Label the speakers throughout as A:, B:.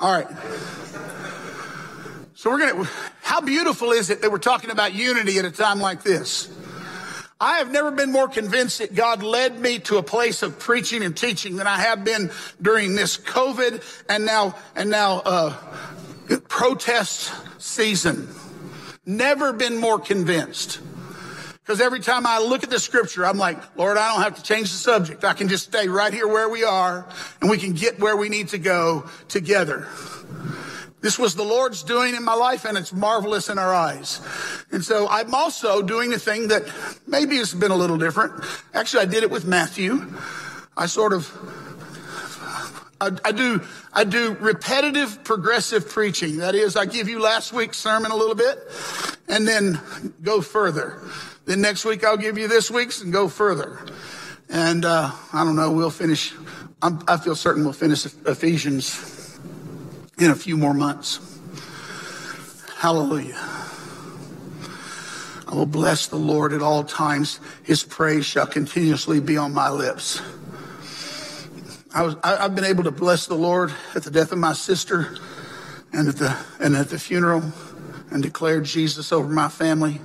A: All right. So we're going to, how beautiful is it that we're talking about unity at a time like this? I have never been more convinced that God led me to a place of preaching and teaching than I have been during this COVID and now, and now, uh, protest season. Never been more convinced. Because every time I look at the scripture, I'm like, Lord, I don't have to change the subject. I can just stay right here where we are and we can get where we need to go together. This was the Lord's doing in my life and it's marvelous in our eyes. And so I'm also doing a thing that maybe has been a little different. Actually, I did it with Matthew. I sort of, I, I do, I do repetitive progressive preaching. That is, I give you last week's sermon a little bit and then go further. Then next week I'll give you this week's and go further. And, uh, I don't know, we'll finish, I'm, I feel certain we'll finish Ephesians in a few more months. Hallelujah. I will bless the Lord at all times. His praise shall continuously be on my lips. I was, I, have been able to bless the Lord at the death of my sister and at the, and at the funeral and declared Jesus over my family.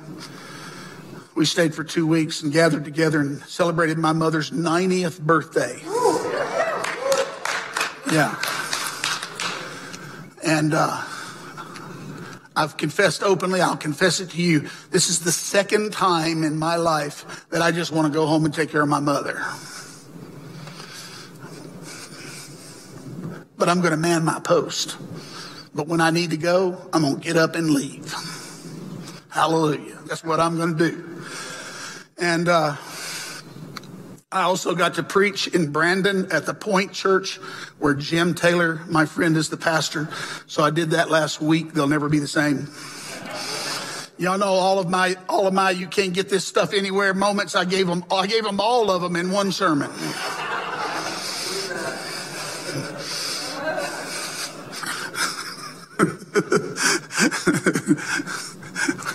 A: We stayed for two weeks and gathered together and celebrated my mother's 90th birthday. Yeah. And uh, I've confessed openly, I'll confess it to you. This is the second time in my life that I just want to go home and take care of my mother. But I'm going to man my post. But when I need to go, I'm going to get up and leave. Hallelujah. That's what I'm going to do. And, uh, I also got to preach in Brandon at the Point Church where Jim Taylor, my friend, is the pastor. So I did that last week. They'll never be the same. Y'all know all of my, all of my, you can't get this stuff anywhere moments. I gave them, I gave them all of them in one sermon.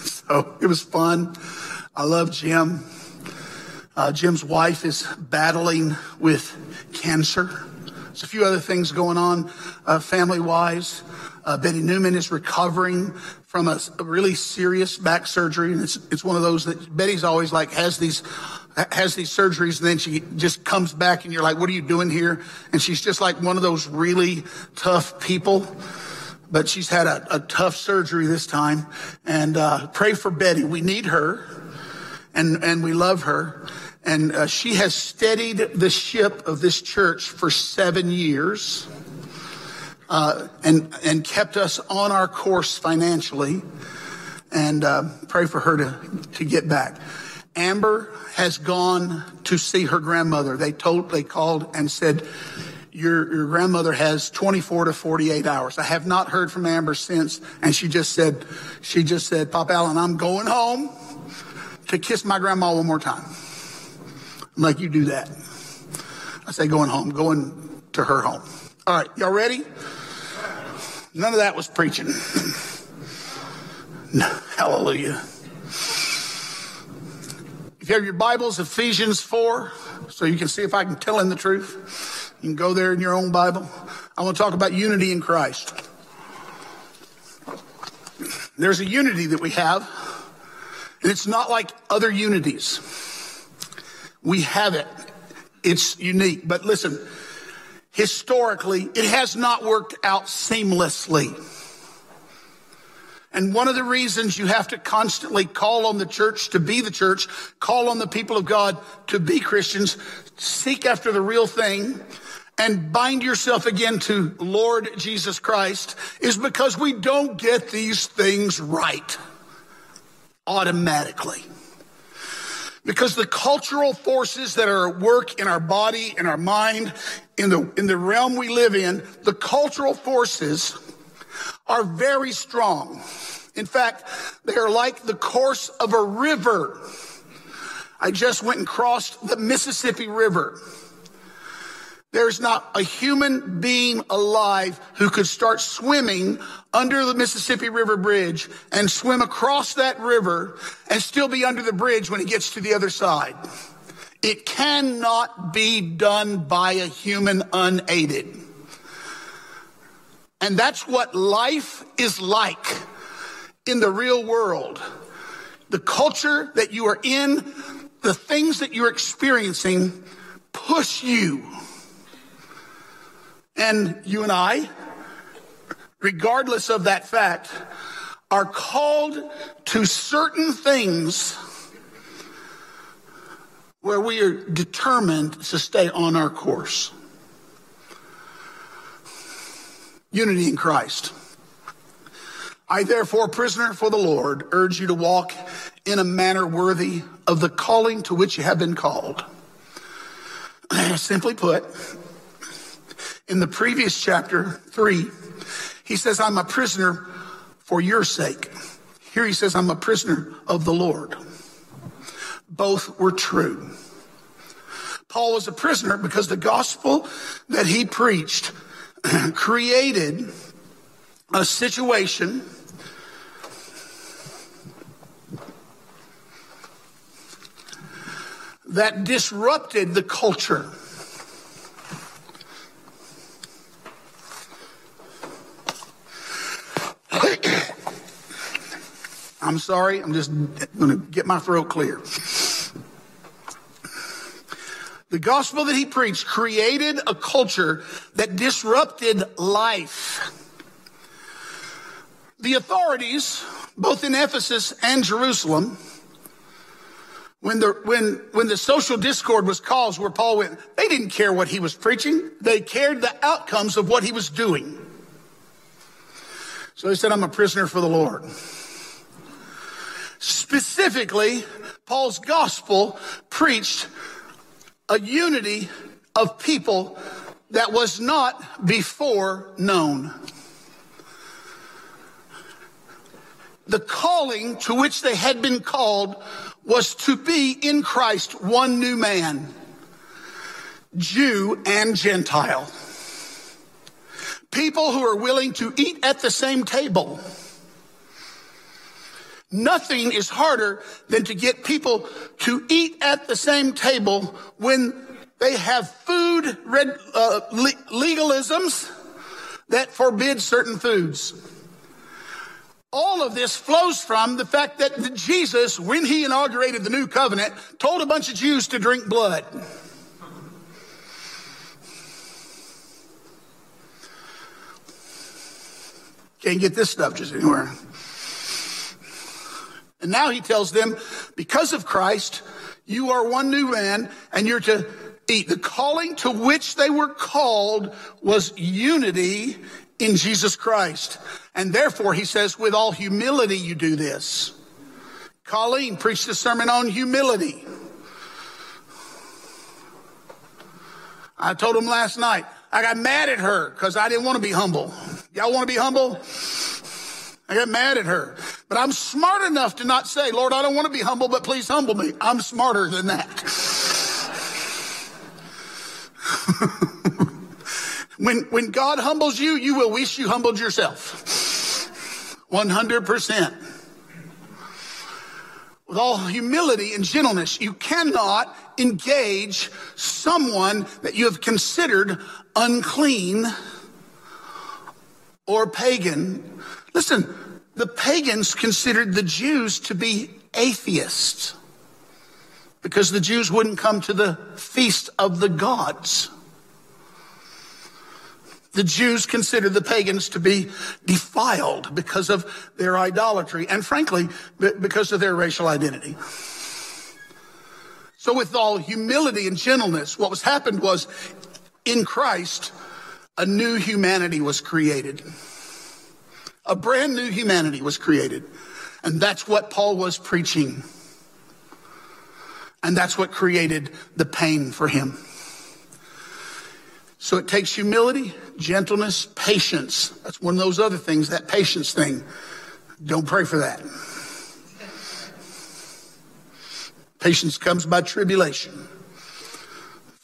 A: so it was fun. I love Jim. Uh, Jim's wife is battling with cancer. There's a few other things going on uh, family wise. Uh, Betty Newman is recovering from a, a, really serious back surgery, and it's it's one of those that Betty's always like has these has these surgeries, and then she just comes back, and you're like, "What are you doing here?" And she's just like one of those really tough people. But she's had a, a tough surgery this time, and uh, pray for Betty. We need her, and and we love her. And uh, she has steadied the ship of this church for seven years uh, and, and kept us on our course financially. And uh, pray for her to, to get back. Amber has gone to see her grandmother. They told, they called and said, your, your grandmother has 24 to 48 hours. I have not heard from Amber since. And she just said, she just said, Pop Allen, I'm going home to kiss my grandma one more time. I'm like, you do that. I say, going home, going to her home. All right, y'all ready? None of that was preaching. hallelujah. If you have your Bibles, Ephesians 4, so you can see if I can tell him the truth. You can go there in your own Bible. I want to talk about unity in Christ. There's a unity that we have, and it's not like other unities. We have it. It's unique. But listen, historically, it has not worked out seamlessly. And one of the reasons you have to constantly call on the church to be the church, call on the people of God to be Christians, seek after the real thing, and bind yourself again to Lord Jesus Christ is because we don't get these things right automatically. Because the cultural forces that are at work in our body, in our mind, in the, in the realm we live in, the cultural forces are very strong. In fact, they are like the course of a river. I just went and crossed the Mississippi River. There's not a human being alive who could start swimming under the Mississippi River Bridge and swim across that river and still be under the bridge when it gets to the other side. It cannot be done by a human unaided. And that's what life is like in the real world. The culture that you are in, the things that you're experiencing push you. And you and I, regardless of that fact, are called to certain things where we are determined to stay on our course. Unity in Christ. I, therefore, prisoner for the Lord, urge you to walk in a manner worthy of the calling to which you have been called. Simply put, in the previous chapter, three, he says, I'm a prisoner for your sake. Here he says, I'm a prisoner of the Lord. Both were true. Paul was a prisoner because the gospel that he preached created a situation that disrupted the culture. I'm sorry, I'm just going to get my throat clear. The gospel that he preached created a culture that disrupted life. The authorities, both in Ephesus and Jerusalem, when the, when, when the social discord was caused where Paul went, they didn't care what he was preaching. They cared the outcomes of what he was doing. So he said, I'm a prisoner for the Lord. Specifically, Paul's gospel preached a unity of people that was not before known. The calling to which they had been called was to be in Christ one new man, Jew and Gentile. People who are willing to eat at the same table Nothing is harder than to get people to eat at the same table when they have food uh, legalisms that forbid certain foods. All of this flows from the fact that Jesus, when he inaugurated the new covenant, told a bunch of Jews to drink blood. Can't get this stuff just anywhere. And now he tells them, because of Christ, you are one new man and you're to eat. The calling to which they were called was unity in Jesus Christ. And therefore, he says, with all humility, you do this. Colleen preached a sermon on humility. I told him last night, I got mad at her because I didn't want to be humble. Y'all want to be humble? I got mad at her. But I'm smart enough to not say, Lord, I don't want to be humble, but please humble me. I'm smarter than that. when, when God humbles you, you will wish you humbled yourself. 100%. With all humility and gentleness, you cannot engage someone that you have considered unclean or pagan. Listen, the pagans considered the Jews to be atheists because the Jews wouldn't come to the feast of the gods. The Jews considered the pagans to be defiled because of their idolatry and frankly, because of their racial identity. So with all humility and gentleness, what was happened was in Christ, a new humanity was created. A brand new humanity was created. And that's what Paul was preaching. And that's what created the pain for him. So it takes humility, gentleness, patience. That's one of those other things, that patience thing. Don't pray for that. Patience comes by tribulation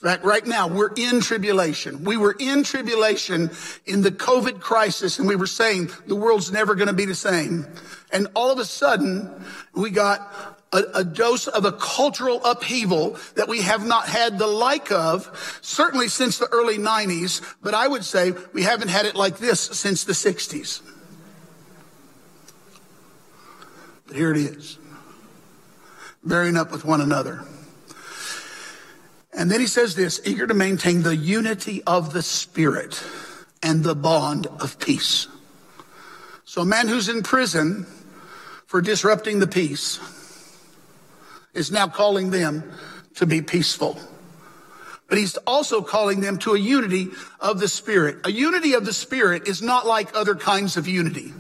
A: fact, right now we're in tribulation. We were in tribulation in the COVID crisis and we were saying the world's never going to be the same. And all of a sudden we got a, a, dose of a cultural upheaval that we have not had the like of, certainly since the early 90s, but I would say we haven't had it like this since the 60s. But here it is bearing up with one another. And then he says this eager to maintain the unity of the Spirit and the bond of peace. So, a man who's in prison for disrupting the peace is now calling them to be peaceful. But he's also calling them to a unity of the Spirit. A unity of the Spirit is not like other kinds of unity.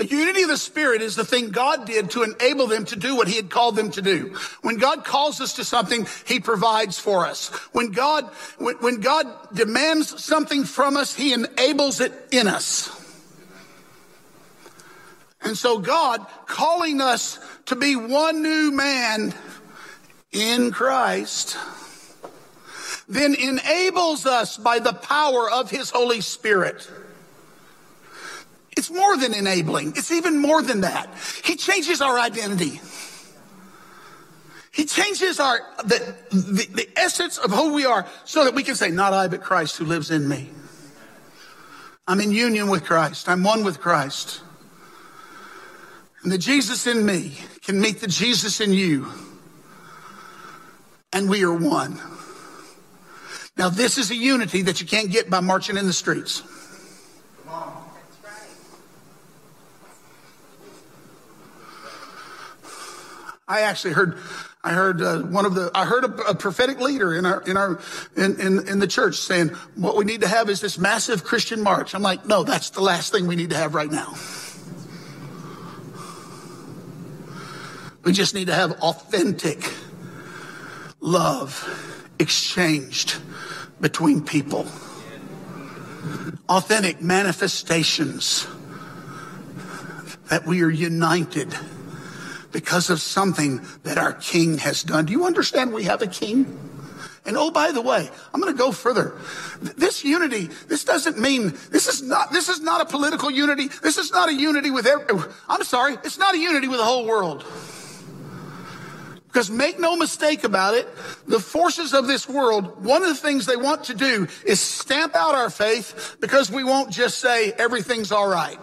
A: A unity of the Spirit is the thing God did to enable them to do what He had called them to do. When God calls us to something, He provides for us. When God, when, when God demands something from us, He enables it in us. And so God calling us to be one new man in Christ then enables us by the power of His Holy Spirit it's more than enabling. It's even more than that. He changes our identity. He changes our, the, the, the essence of who we are so that we can say, not I, but Christ who lives in me. I'm in union with Christ. I'm one with Christ. And the Jesus in me can meet the Jesus in you. And we are one. Now, this is a unity that you can't get by marching in the streets. I actually heard, I heard uh, one of the, I heard a, a, prophetic leader in our, in our, in, in, in the church saying, what we need to have is this massive Christian march. I'm like, no, that's the last thing we need to have right now. We just need to have authentic love exchanged between people. Authentic manifestations that we are united because of something that our king has done. Do you understand we have a king? And oh, by the way, I'm going to go further. This unity, this doesn't mean, this is not, this is not a political unity. This is not a unity with, every, I'm sorry, it's not a unity with the whole world. Because make no mistake about it, the forces of this world, one of the things they want to do is stamp out our faith because we won't just say everything's all right.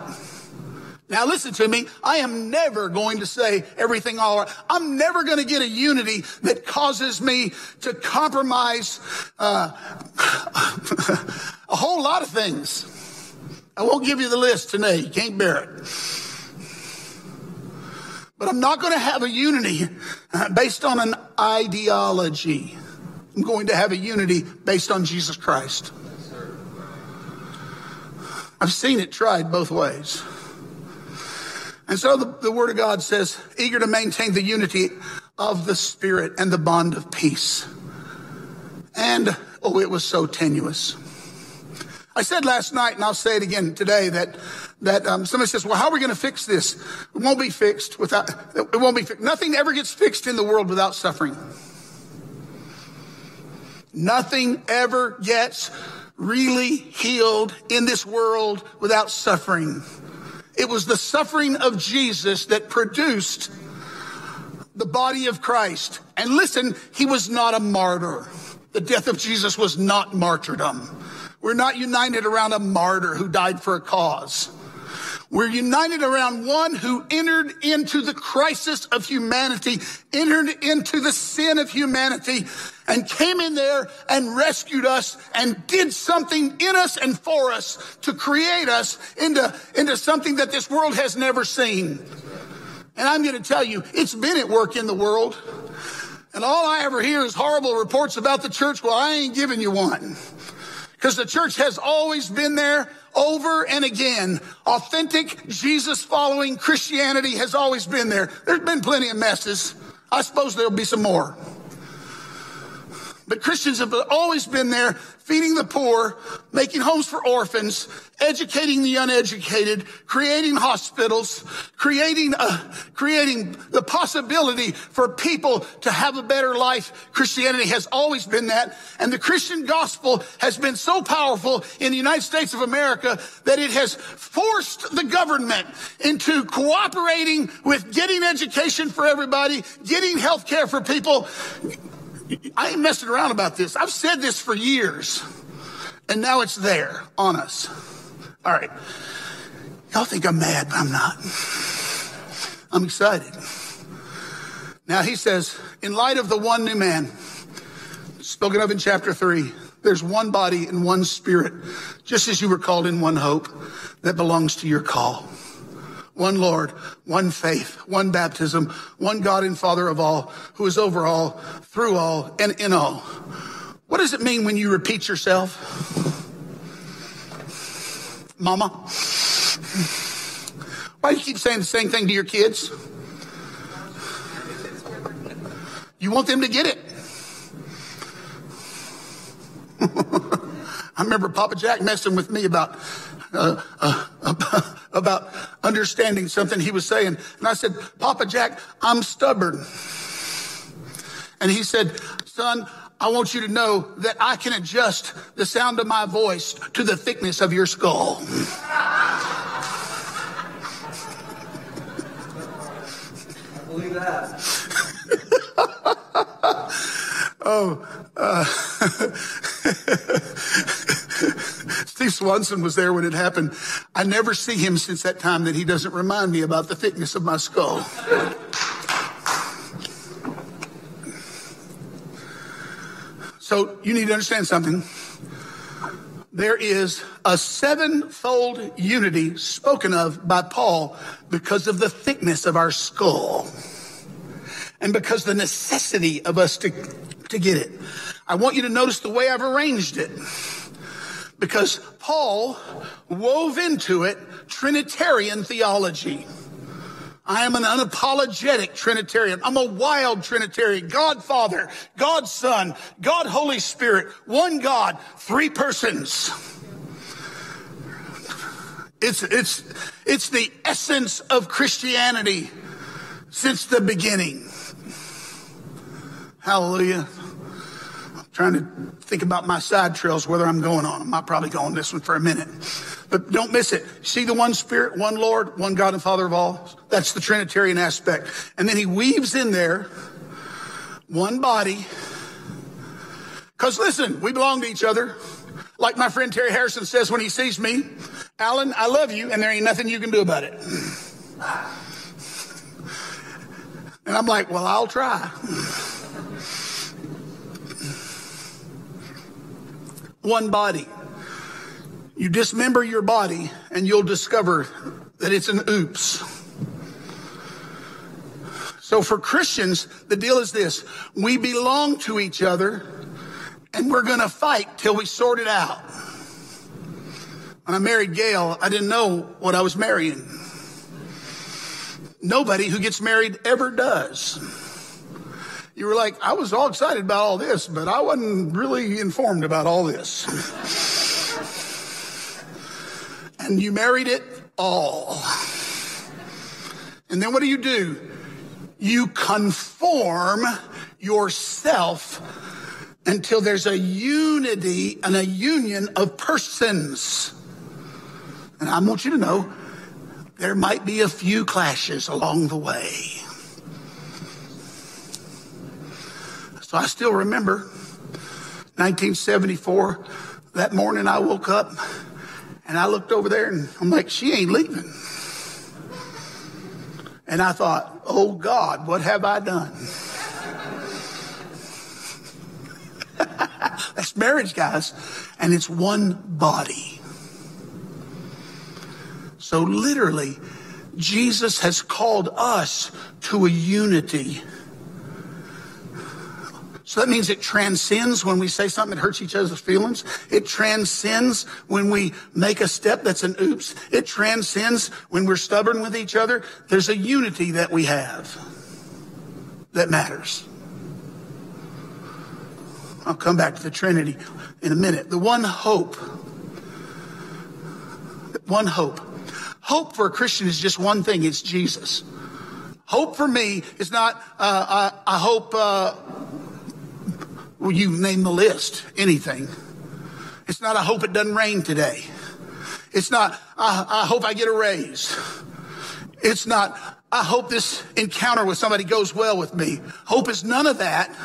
A: Now listen to me. I am never going to say everything all right. I'm never going to get a unity that causes me to compromise uh, a whole lot of things. I won't give you the list today. You can't bear it. But I'm not going to have a unity uh, based on an ideology. I'm going to have a unity based on Jesus Christ. I've seen it tried both ways. And so the, the word of God says, eager to maintain the unity of the spirit and the bond of peace. And, oh, it was so tenuous. I said last night, and I'll say it again today, that that um, somebody says, "Well, how are we going to fix this?" It won't be fixed without. It won't be. Fi- Nothing ever gets fixed in the world without suffering. Nothing ever gets really healed in this world without suffering. It was the suffering of Jesus that produced the body of Christ. And listen, he was not a martyr. The death of Jesus was not martyrdom. We're not united around a martyr who died for a cause. We're united around one who entered into the crisis of humanity, entered into the sin of humanity, and came in there and rescued us and did something in us and for us to create us into, into something that this world has never seen. And I'm going to tell you, it's been at work in the world. And all I ever hear is horrible reports about the church. Well, I ain't giving you one. Because the church has always been there over and again. Authentic Jesus following Christianity has always been there. There's been plenty of messes. I suppose there'll be some more. But Christians have always been there feeding the poor, making homes for orphans, educating the uneducated, creating hospitals, creating, uh, creating the possibility for people to have a better life. Christianity has always been that. And the Christian gospel has been so powerful in the United States of America that it has forced the government into cooperating with getting education for everybody, getting health care for people. I ain't messing around about this. I've said this for years. And now it's there on us. All right. Y'all think I'm mad, but I'm not. I'm excited. Now he says, in light of the one new man, spoken of in chapter three, there's one body and one spirit, just as you were called in one hope that belongs to your call. One Lord, one faith, one baptism, one God and Father of all, who is over all, through all, and in all. What does it mean when you repeat yourself? Mama? Why do you keep saying the same thing to your kids? You want them to get it. I remember Papa Jack messing with me about uh, uh, about understanding something he was saying. And I said, Papa Jack, I'm stubborn. And he said, son, I want you to know that I can adjust the sound of my voice to the thickness of your skull.
B: I believe that.
A: oh, uh, Steve Swanson was there when it happened. I never see him since that time that he doesn't remind me about the thickness of my skull. So you need to understand something. There is a sevenfold unity spoken of by Paul because of the thickness of our skull and because the necessity of us to, to get it. I want you to notice the way I've arranged it because Paul wove into it Trinitarian theology. I am an unapologetic Trinitarian. I'm a wild Trinitarian. God Father, God Son, God Holy Spirit, one God, three persons. It's, it's, it's the essence of Christianity since the beginning. Hallelujah trying to think about my side trails, whether I'm going on them. I'll probably go on this one for a minute. But don't miss it. See the one Spirit, one Lord, one God and Father of all. That's the Trinitarian aspect. And then he weaves in there one body. Because listen, we belong to each other. Like my friend Terry Harrison says when he sees me, Alan, I love you, and there ain't nothing you can do about it. And I'm like, well, I'll try. One body. You dismember your body and you'll discover that it's an oops. So for Christians, the deal is this. We belong to each other and we're going to fight till we sort it out. When I married Gail, I didn't know what I was marrying. Nobody who gets married ever does you were like, I was all excited about all this, but I wasn't really informed about all this. and you married it all. And then what do you do? You conform yourself until there's a unity and a union of persons. And I want you to know there might be a few clashes along the way. So I still remember 1974. That morning I woke up and I looked over there and I'm like, she ain't leaving. And I thought, oh God, what have I done? That's marriage, guys. And it's one body. So literally, Jesus has called us to a unity so that means it transcends when we say something that hurts each other's feelings. It transcends when we make a step that's an oops. It transcends when we're stubborn with each other. There's a unity that we have that matters. I'll come back to the Trinity in a minute. The one hope, one hope. Hope for a Christian is just one thing. It's Jesus. Hope for me is not, uh, I, I, hope, uh, well, you name the list, anything. It's not, I hope it doesn't rain today. It's not, I, I hope I get a raise. It's not, I hope this encounter with somebody goes well with me. Hope is none of that.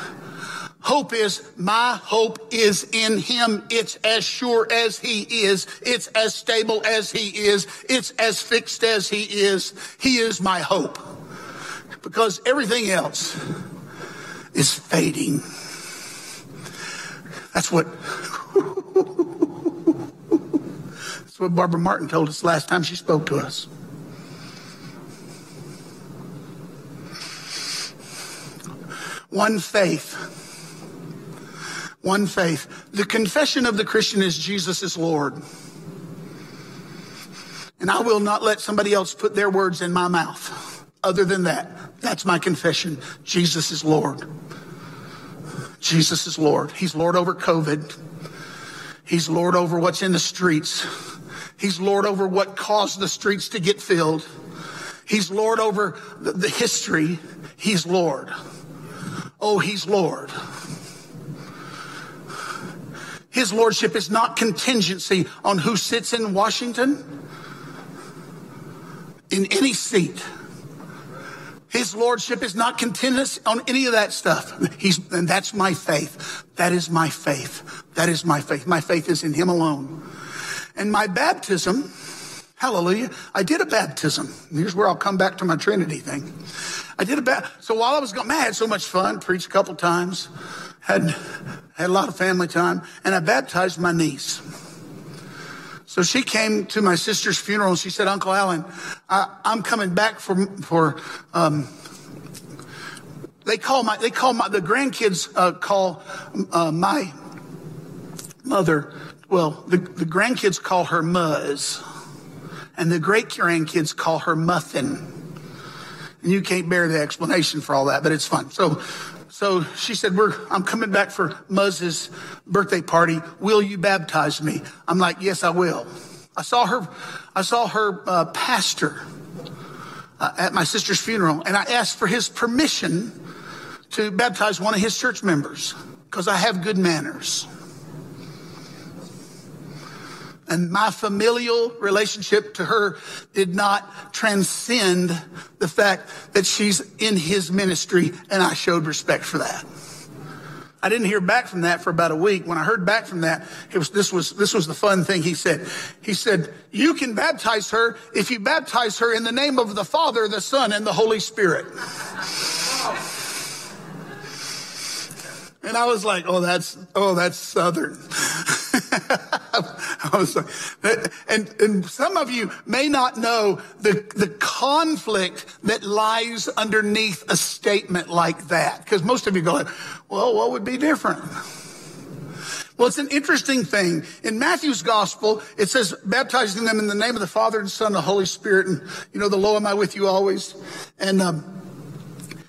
A: Hope is my hope is in him. It's as sure as he is. It's as stable as he is. It's as fixed as he is. He is my hope. Because everything else is fading. That's what That's what Barbara Martin told us last time she spoke to us. One faith. One faith. The confession of the Christian is Jesus is Lord. And I will not let somebody else put their words in my mouth. Other than that, that's my confession. Jesus is Lord. Jesus is Lord. He's Lord over COVID. He's Lord over what's in the streets. He's Lord over what caused the streets to get filled. He's Lord over the, history. He's Lord. Oh, he's Lord. His lordship is not contingency on who sits in Washington in any seat. His lordship is not contingent on any of that stuff. He's, and that's my faith. That is my faith. That is my faith. My faith is in him alone. And my baptism, hallelujah, I did a baptism. Here's where I'll come back to my Trinity thing. I did a bad. So while I was going, man, I had so much fun. Preached a couple times, had had a lot of family time, and I baptized my niece. So she came to my sister's funeral and she said, Uncle Alan, I, am coming back for, for, um, they call my, they call my, the grandkids, uh, call, uh, my mother, well, the, the grandkids call her Muzz and the great grandkids call her Muffin. And you can't bear the explanation for all that, but it's fun. So, so she said, We're, I'm coming back for Muzz's birthday party. Will you baptize me? I'm like, Yes, I will. I saw her, I saw her uh, pastor uh, at my sister's funeral, and I asked for his permission to baptize one of his church members because I have good manners and my familial relationship to her did not transcend the fact that she's in his ministry and I showed respect for that. I didn't hear back from that for about a week. When I heard back from that, it was, this was, this was the fun thing he said. He said, you can baptize her if you baptize her in the name of the Father, the Son, and the Holy Spirit. And I was like, oh, that's, oh, that's Southern. And, and some of you may not know the, the conflict that lies underneath a statement like that. Because most of you go, well, what would be different? Well, it's an interesting thing. In Matthew's gospel, it says, baptizing them in the name of the Father and Son and the Holy Spirit. And, you know, the lo am I with you always. And, um,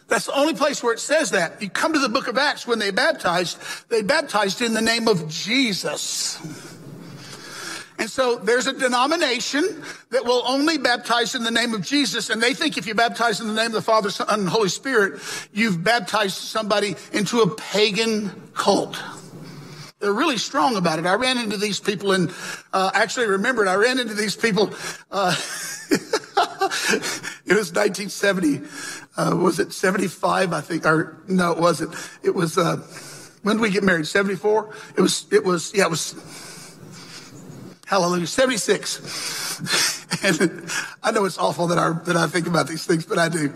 A: that's the only place where it says that. You come to the book of Acts when they baptized, they baptized in the name of Jesus. And so there's a denomination that will only baptize in the name of Jesus. And they think if you baptize in the name of the Father, Son, and Holy Spirit, you've baptized somebody into a pagan cult. They're really strong about it. I ran into these people and uh, actually remembered I ran into these people. Uh, it was 1970. Uh, was it 75? I think, or no, it wasn't. It was, uh, when did we get married? 74? It was, it was, yeah, it was, hallelujah, 76. and I know it's awful that I, that I think about these things, but I do.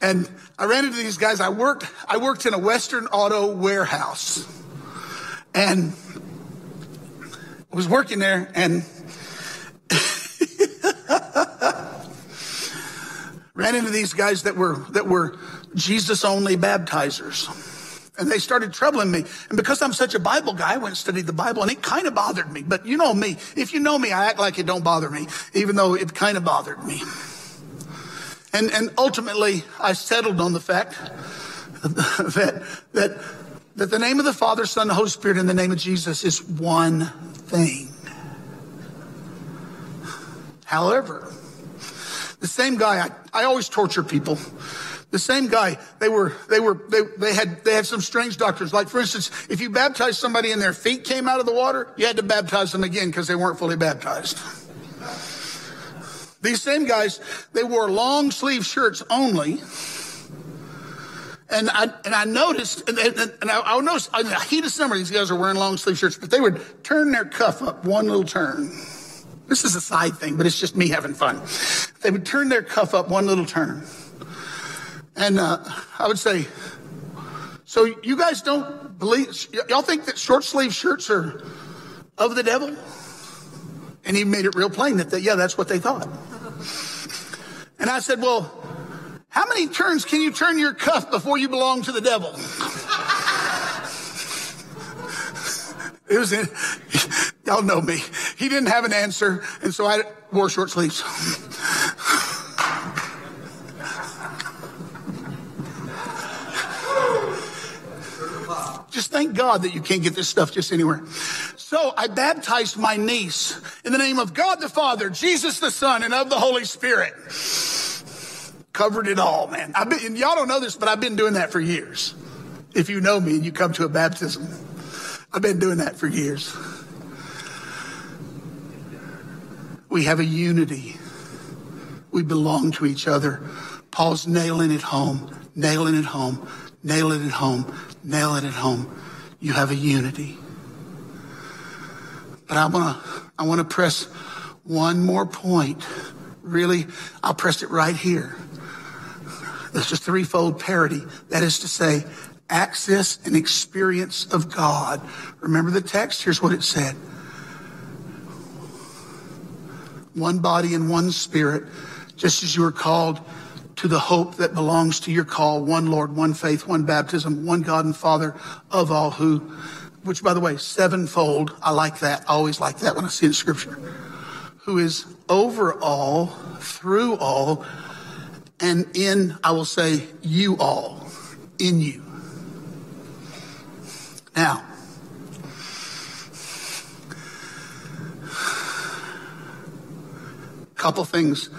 A: And I ran into these guys. I worked, I worked in a Western auto warehouse and I was working there and ran into these guys that were, that were Jesus only baptizers. And they started troubling me. And because I'm such a Bible guy, I went and studied the Bible and it kind of bothered me. But you know me. If you know me, I act like it don't bother me, even though it kind of bothered me. And, and ultimately, I settled on the fact that, that that the name of the Father, Son, and Holy Spirit in the name of Jesus is one thing. However, the same guy, I, I always torture people. The same guy, they were, they were, they, they had, they had some strange doctrines. Like, for instance, if you baptized somebody and their feet came out of the water, you had to baptize them again because they weren't fully baptized. These same guys, they wore long sleeve shirts only. And I, and I noticed, and, and, and I, I noticed, in the heat of summer, these guys are wearing long sleeve shirts, but they would turn their cuff up one little turn. This is a side thing, but it's just me having fun. They would turn their cuff up one little turn. And uh, I would say, so you guys don't believe, y'all think that short sleeve shirts are of the devil? And he made it real plain that, they, yeah, that's what they thought. And I said, well, how many turns can you turn your cuff before you belong to the devil? It was in, y'all know me. He didn't have an answer, and so I wore short sleeves. Just thank God that you can't get this stuff just anywhere. So I baptized my niece in the name of God the Father, Jesus the Son, and of the Holy Spirit. Covered it all, man. I've been, y'all don't know this, but I've been doing that for years. If you know me and you come to a baptism, I've been doing that for years. We have a unity. We belong to each other. Paul's nailing it home, nailing it home, nailing it home, nailing it at home. You have a unity. But I want to I want to press one more point. Really, I'll press it right here. It's a threefold parity. That is to say, access and experience of God. Remember the text? Here's what it said. One body and one spirit, just as you are called to the hope that belongs to your call, one Lord, one faith, one baptism, one God and Father of all who, which by the way, sevenfold. I like that. I always like that when I see it in scripture. Who is over all, through all, and in, I will say, you all, in you. Now, couple things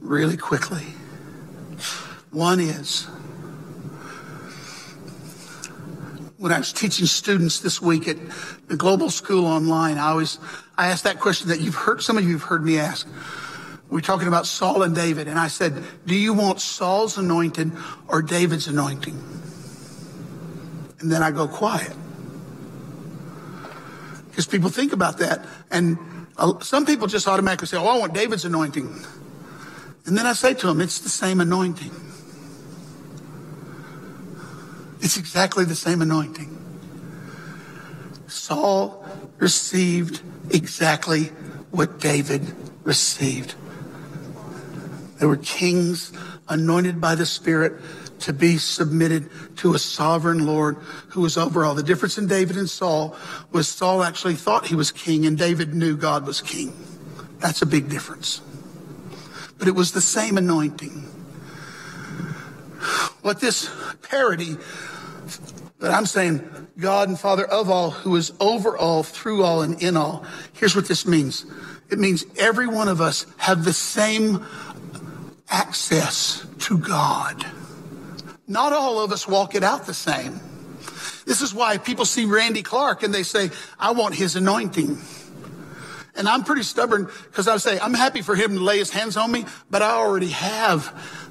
A: really quickly. One is when I was teaching students this week at the Global School Online, I always I asked that question that you've heard some of you have heard me ask. We're talking about Saul and David, and I said, "Do you want Saul's anointing or David's anointing?" And then I go quiet because people think about that, and uh, some people just automatically say, "Oh, I want David's anointing," and then I say to them, "It's the same anointing." It's exactly the same anointing. Saul received exactly what David received. They were kings anointed by the Spirit to be submitted to a sovereign Lord who was over all. The difference in David and Saul was Saul actually thought he was king and David knew God was king. That's a big difference. But it was the same anointing. What this parody that I'm saying God and Father of all, who is over all, through all, and in all. Here's what this means. It means every one of us have the same access to God. Not all of us walk it out the same. This is why people see Randy Clark and they say, I want his anointing. And I'm pretty stubborn because I say, I'm happy for him to lay his hands on me, but I already have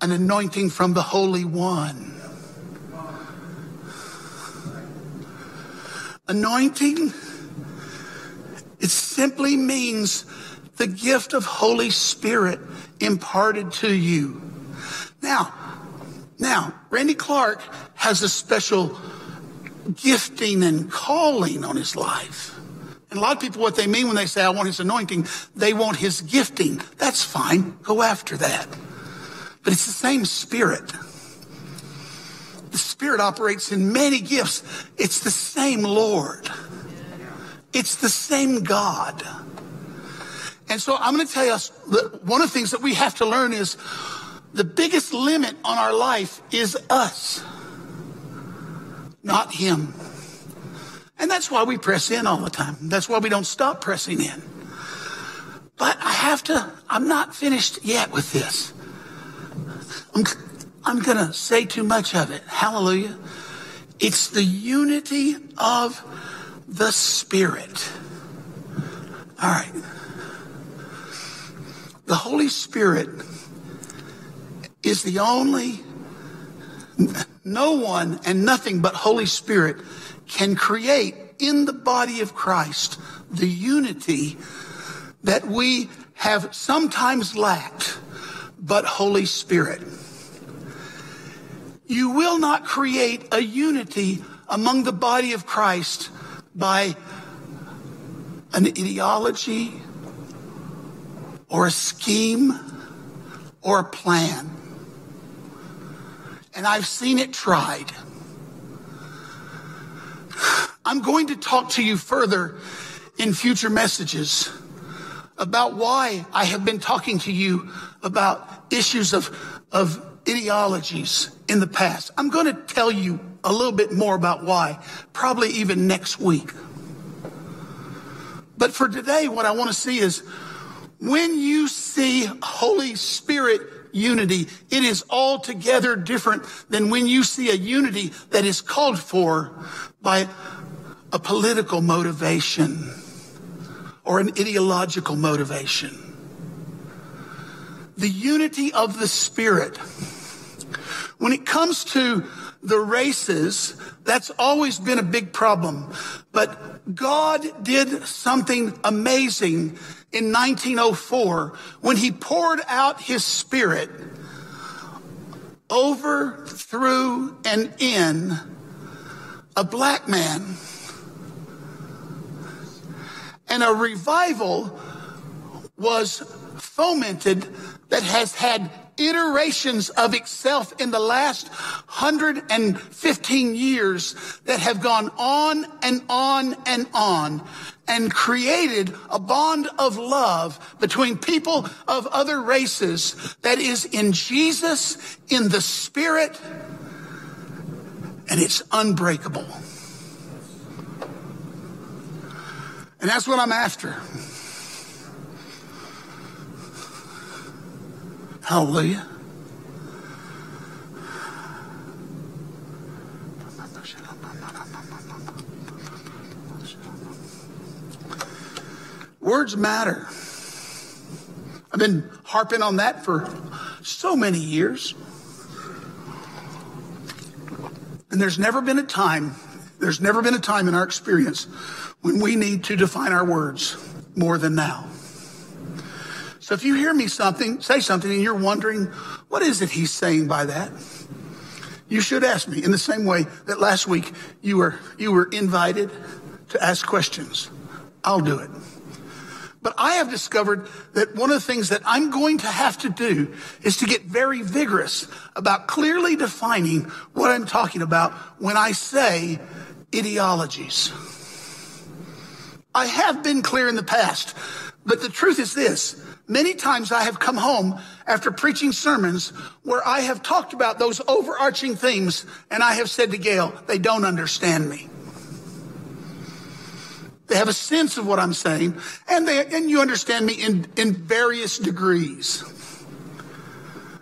A: an anointing from the Holy One. Anointing, it simply means the gift of Holy Spirit imparted to you. Now, now, Randy Clark has a special gifting and calling on his life. And a lot of people, what they mean when they say, I want his anointing, they want his gifting. That's fine. Go after that. But it's the same spirit. The Spirit operates in many gifts. It's the same Lord. It's the same God. And so I'm going to tell you one of the things that we have to learn is the biggest limit on our life is us. not Him. And that's why we press in all the time. That's why we don't stop pressing in. But I have to, I'm not finished yet with this. I'm, I'm going to say too much of it. Hallelujah. It's the unity of the Spirit. All right. The Holy Spirit is the only, no one and nothing but Holy Spirit can create in the body of Christ the unity that we have sometimes lacked, but Holy Spirit. You will not create a unity among the body of Christ by an ideology or a scheme or a plan. And I've seen it tried. I'm going to talk to you further in future messages about why I have been talking to you about issues of, of ideologies in the past. I'm going to tell you a little bit more about why, probably even next week. But for today, what I want to see is when you see Holy Spirit unity, it is altogether different than when you see a unity that is called for by a political motivation or an ideological motivation. The unity of the Spirit. When it comes to the races, that's always been a big problem. But God did something amazing in 1904 when he poured out his spirit over, through, and in a black man. And a revival was fomented that has had iterations of itself in the last 115 years that have gone on and on and on and created a bond of love between people of other races that is in Jesus, in the Spirit, and it's unbreakable. And that's what I'm after. Hallelujah. Words matter. I've been harping on that for so many years. And there's never been a time, there's never been a time in our experience when we need to define our words more than now. So if you hear me something, say something, and you're wondering, what is it he's saying by that? You should ask me in the same way that last week you were, you were invited to ask questions. I'll do it. But I have discovered that one of the things that I'm going to have to do is to get very vigorous about clearly defining what I'm talking about when I say ideologies. I have been clear in the past, but the truth is this. Many times I have come home after preaching sermons where I have talked about those overarching themes and I have said to Gail, they don't understand me. They have a sense of what I'm saying and they, and you understand me in, in various degrees.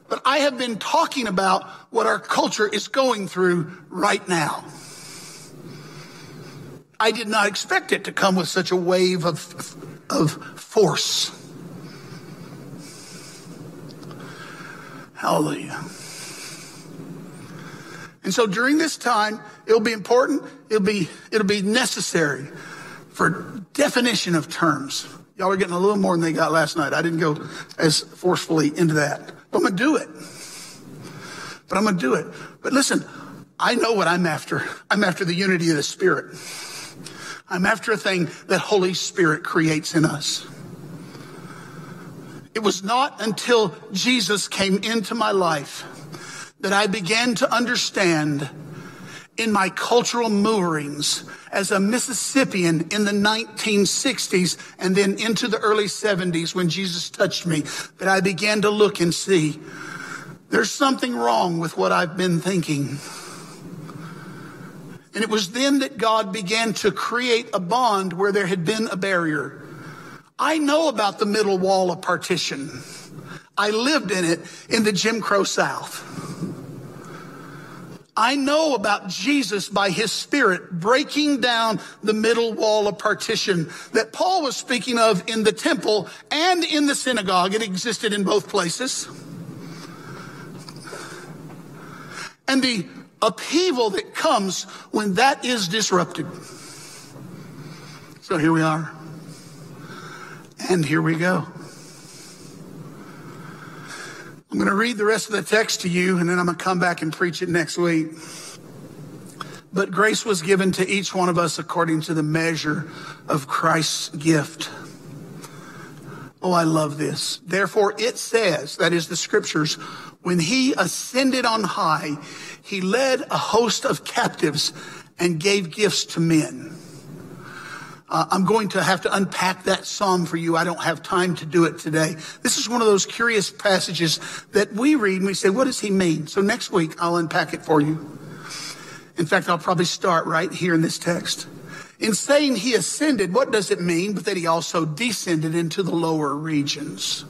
A: But I have been talking about what our culture is going through right now. I did not expect it to come with such a wave of, of force. Hallelujah. And so during this time, it'll be important, it'll be, it'll be necessary for definition of terms. Y'all are getting a little more than they got last night. I didn't go as forcefully into that. But I'm going to do it. But I'm going to do it. But listen, I know what I'm after. I'm after the unity of the Spirit. I'm after a thing that Holy Spirit creates in us. It was not until Jesus came into my life that I began to understand in my cultural moorings as a Mississippian in the 1960s and then into the early 70s when Jesus touched me that I began to look and see there's something wrong with what I've been thinking. And it was then that God began to create a bond where there had been a barrier. I know about the middle wall of partition. I lived in it in the Jim Crow South. I know about Jesus by his spirit breaking down the middle wall of partition that Paul was speaking of in the temple and in the synagogue. It existed in both places. And the upheaval that comes when that is disrupted. So here we are. And here we go. I'm going to read the rest of the text to you, and then I'm going to come back and preach it next week. But grace was given to each one of us according to the measure of Christ's gift. Oh, I love this. Therefore, it says, that is the scriptures, when he ascended on high, he led a host of captives and gave gifts to men. Uh, I'm going to have to unpack that psalm for you. I don't have time to do it today. This is one of those curious passages that we read and we say, what does he mean? So next week, I'll unpack it for you. In fact, I'll probably start right here in this text. In saying he ascended, what does it mean? But that he also descended into the lower regions.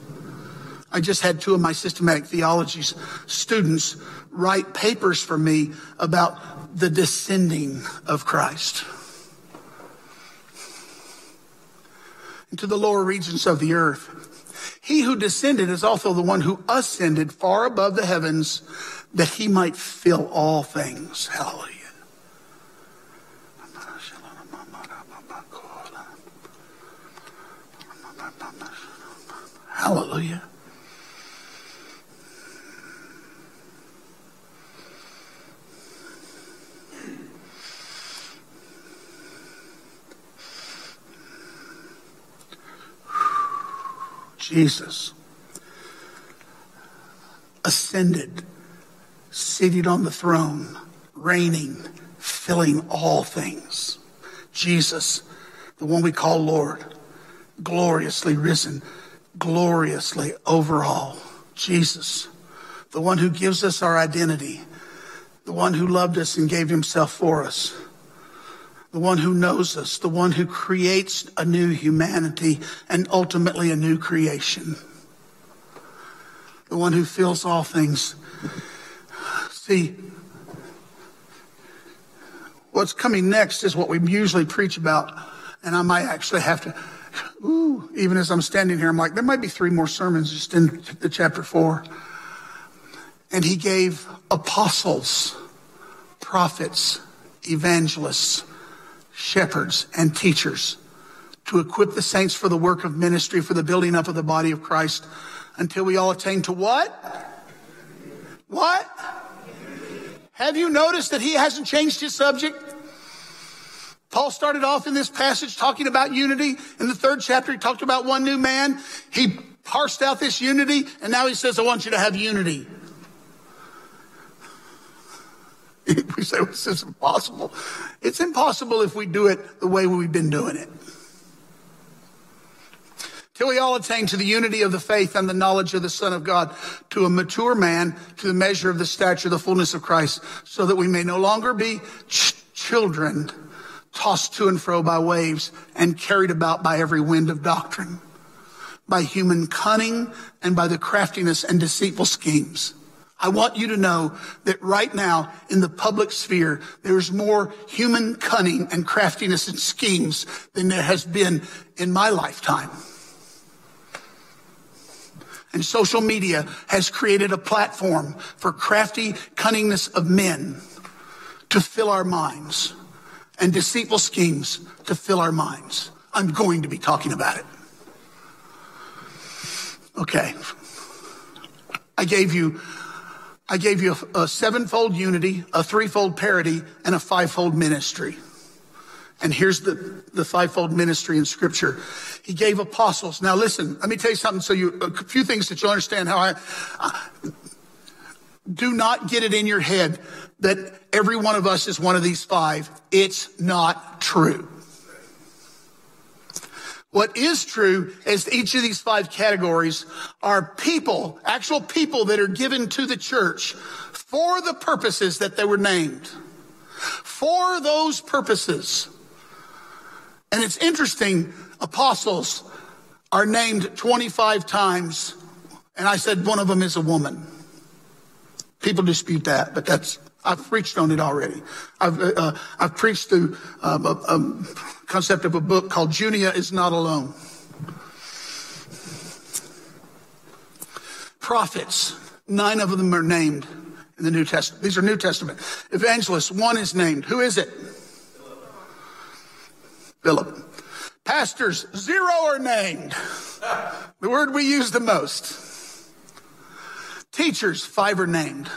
A: I just had two of my systematic theology students write papers for me about the descending of Christ. Into the lower regions of the earth. He who descended is also the one who ascended far above the heavens that he might fill all things. Hallelujah. Hallelujah. Jesus ascended, seated on the throne, reigning, filling all things. Jesus, the one we call Lord, gloriously risen, gloriously over all. Jesus, the one who gives us our identity, the one who loved us and gave himself for us the one who knows us, the one who creates a new humanity and ultimately a new creation, the one who fills all things. See, what's coming next is what we usually preach about, and I might actually have to. Ooh, even as I'm standing here, I'm like, there might be three more sermons just in the chapter four. And he gave apostles, prophets, evangelists, shepherds, and teachers to equip the saints for the work of ministry, for the building up of the body of Christ, until we all attain to what? What? Have you noticed that he hasn't changed his subject? Paul started off in this passage talking about unity. In the third chapter, he talked about one new man. He parsed out this unity, and now he says, I want you to have unity. we say, well, this is impossible. It's impossible if we do it the way we've been doing it. Till we all attain to the unity of the faith and the knowledge of the Son of God, to a mature man, to the measure of the stature, of the fullness of Christ, so that we may no longer be ch- children tossed to and fro by waves and carried about by every wind of doctrine, by human cunning and by the craftiness and deceitful schemes I want you to know that right now in the public sphere, there's more human cunning and craftiness and schemes than there has been in my lifetime. And social media has created a platform for crafty cunningness of men to fill our minds and deceitful schemes to fill our minds. I'm going to be talking about it. Okay. I gave you I gave you a, a sevenfold unity, a threefold parity, and a fivefold ministry. And here's the, the fivefold ministry in scripture. He gave apostles. Now listen, let me tell you something so you, a few things that you'll understand how I, uh, do not get it in your head that every one of us is one of these five. It's not true. What is true is each of these five categories are people, actual people that are given to the church for the purposes that they were named. for those purposes. And it's interesting, apostles are named 25 times, and I said one of them is a woman. People dispute that, but that's I've preached on it already. I've, uh, uh I've preached through um, a, a, concept of a book called Junia is Not Alone. Prophets, nine of them are named in the New Testament. These are New Testament. Evangelists, one is named. Who is it? Philip. Pastors, zero are named. The word we use the most. Teachers, five are named.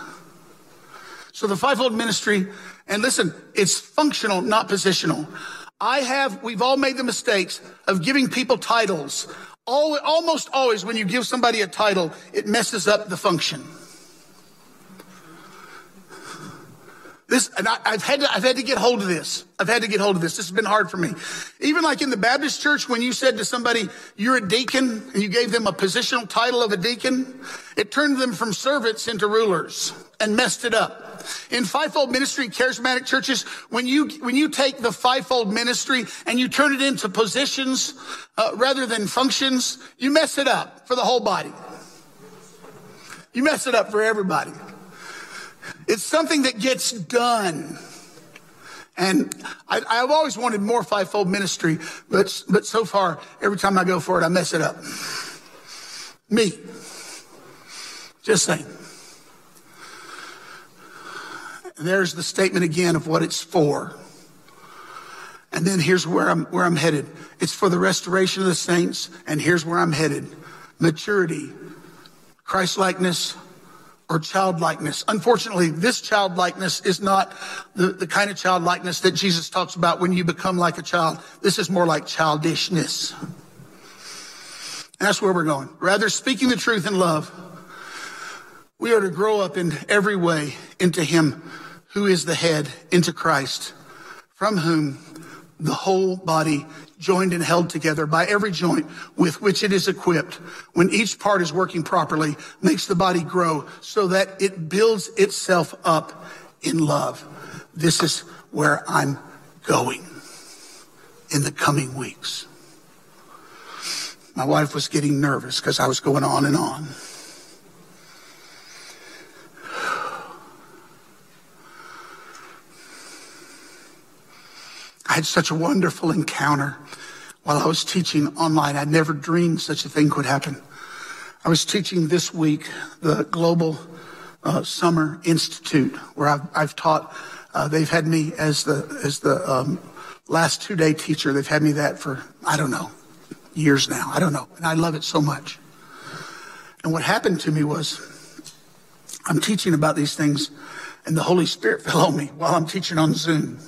A: So the fivefold ministry, and listen, it's functional, not positional. I have, we've all made the mistakes of giving people titles. All, almost always when you give somebody a title, it messes up the function. This, and I, have had to, I've had to get hold of this. I've had to get hold of this. This has been hard for me. Even like in the Baptist church, when you said to somebody, you're a deacon, and you gave them a positional title of a deacon, it turned them from servants into rulers and messed it up. In fivefold ministry, charismatic churches, when you, when you take the fivefold ministry and you turn it into positions, uh, rather than functions, you mess it up for the whole body. You mess it up for everybody. It's something that gets done. And I, have always wanted more fivefold ministry, but, but so far, every time I go for it, I mess it up. Me. Just saying. There's the statement again of what it's for. And then here's where I'm, where I'm headed. It's for the restoration of the saints, and here's where I'm headed. Maturity, Christ-likeness, or childlikeness. Unfortunately, this childlikeness is not the, the kind of childlikeness that Jesus talks about when you become like a child. This is more like childishness. That's where we're going. Rather, speaking the truth in love, we are to grow up in every way into Him who is the head, into Christ, from whom the whole body joined and held together by every joint with which it is equipped, when each part is working properly, makes the body grow so that it builds itself up in love. This is where I'm going in the coming weeks. My wife was getting nervous because I was going on and on. Had such a wonderful encounter while I was teaching online. I never dreamed such a thing could happen. I was teaching this week the Global uh, Summer Institute, where I've, I've taught. Uh, they've had me as the as the um, last two day teacher. They've had me that for I don't know years now. I don't know, and I love it so much. And what happened to me was, I'm teaching about these things, and the Holy Spirit fell on me while I'm teaching on Zoom.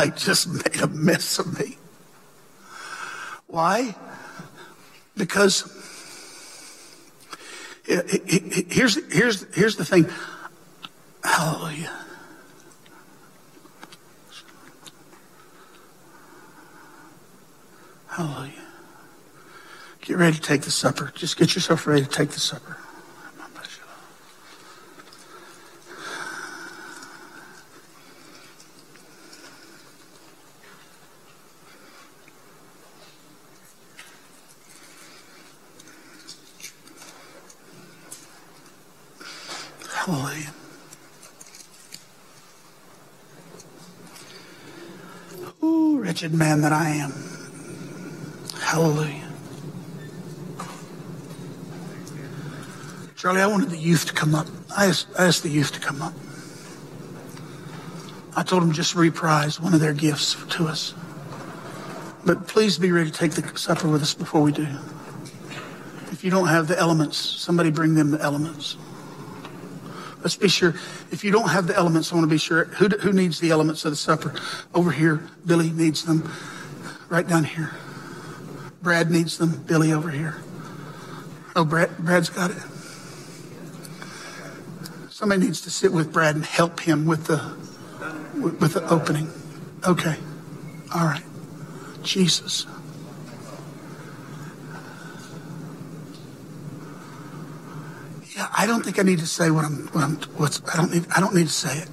A: I just made a mess of me. Why? Because here's, here's, here's the thing. Hallelujah. Hallelujah. Get ready to take the supper. Just get yourself ready to take the supper. Hallelujah. Ooh, wretched man that I am. Hallelujah. Charlie, I wanted the youth to come up. I asked, I asked the youth to come up. I told them just reprise one of their gifts to us. But please be ready to take the supper with us before we do. If you don't have the elements, somebody bring them the elements. Let's be sure. If you don't have the elements, I want to be sure. Who, who needs the elements of the supper? Over here. Billy needs them. Right down here. Brad needs them. Billy over here. Oh, Brad, Brad's got it. Somebody needs to sit with Brad and help him with the with the opening. Okay. All right. Jesus. I don't think I need to say what I'm, what I'm what's, I don't need, I don't need to say it.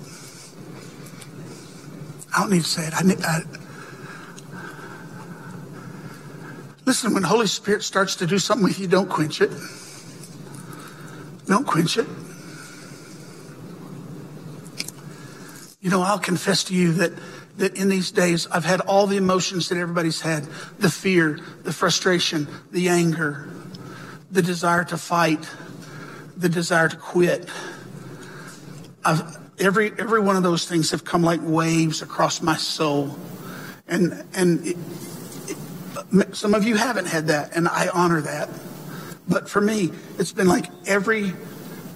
A: I don't need to say it. I, need, I, listen, when Holy Spirit starts to do something with you, don't quench it. Don't quench it. You know, I'll confess to you that that in these days I've had all the emotions that everybody's had the fear, the frustration, the anger, the desire to fight, the desire to quit. I've, every, every one of those things have come like waves across my soul. And, and it, it, some of you haven't had that, and I honor that. But for me, it's been like every,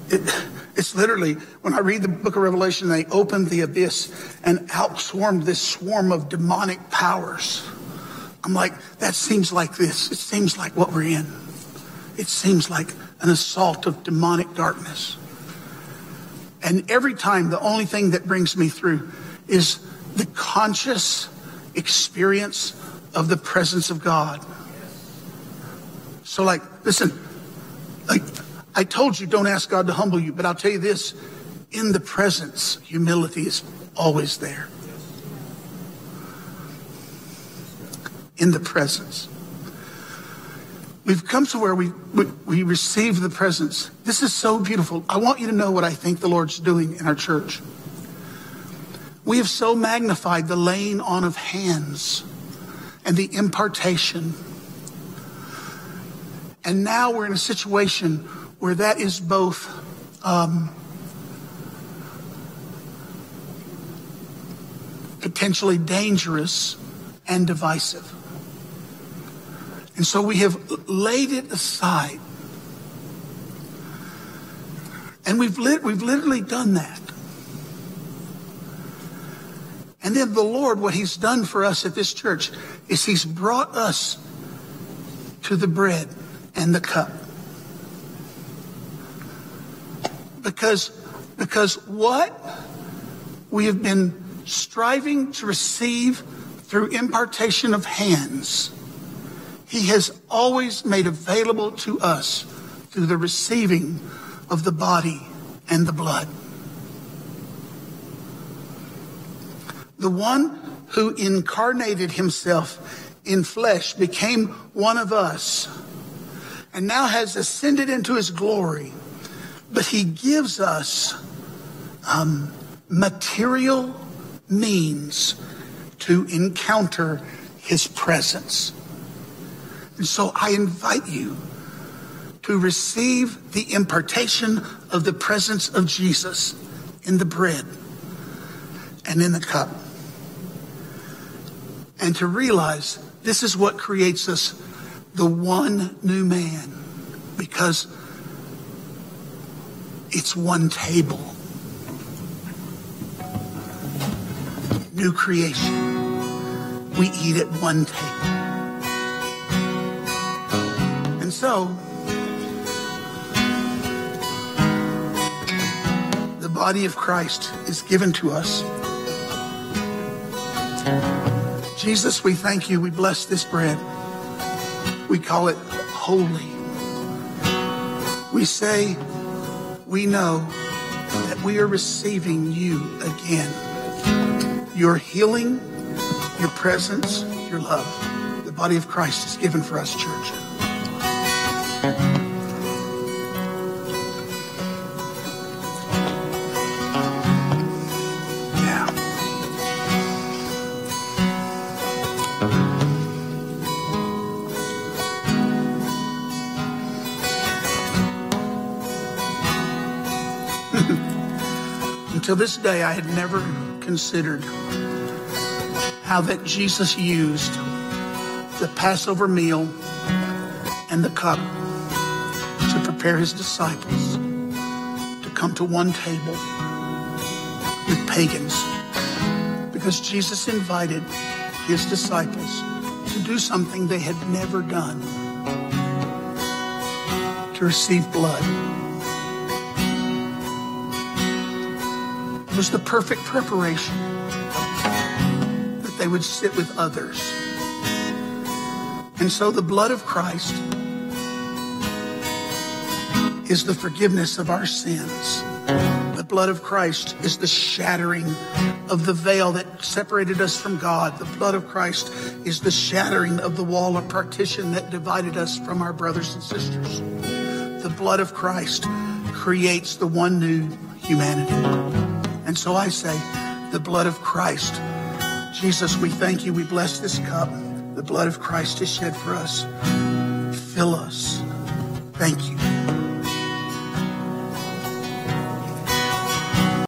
A: it, it's literally, when I read the book of Revelation, they opened the abyss and out swarmed this swarm of demonic powers. I'm like, that seems like this. It seems like what we're in. It seems like an assault of demonic darkness. And every time, the only thing that brings me through is the conscious experience of the presence of God. So, like, listen, like, I told you don't ask God to humble you, but I'll tell you this in the presence, humility is always there. In the presence. We've come to where we, we, we, receive the presence. This is so beautiful. I want you to know what I think the Lord's doing in our church. We have so magnified the laying on of hands and the impartation. And now we're in a situation where that is both um, potentially dangerous and divisive. And so we have laid it aside. And we've, we've literally done that. And then the Lord, what He's done for us at this church is He's brought us to the bread and the cup. Because, because what we have been striving to receive through impartation of hands, He has always made available to us through the receiving of the body and the blood. The one who incarnated himself in flesh became one of us and now has ascended into his glory but he gives us um, material means to encounter his presence. And so I invite you to receive the impartation of the presence of Jesus in the bread and in the cup. And to realize this is what creates us the one new man because it's one table. New creation. We eat at one table. So, the body of Christ is given to us. Jesus, we thank you. We bless this bread. We call it holy. We say, we know that we are receiving you again. Your healing, your presence, your love. The body of Christ is given for us, church. Until this day, I had never considered how that Jesus used the Passover meal and the cup prepare his disciples to come to one table with pagans. Because Jesus invited his disciples to do something they had never done to receive blood. It was the perfect preparation that they would sit with others. And so the blood of Christ is the forgiveness of our sins. The blood of Christ is the shattering of the veil that separated us from God. The blood of Christ is the shattering of the wall of partition that divided us from our brothers and sisters. The blood of Christ creates the one new humanity. And so I say, the blood of Christ. Jesus, we thank you. We bless this cup. The blood of Christ is shed for us. Fill us. Thank you.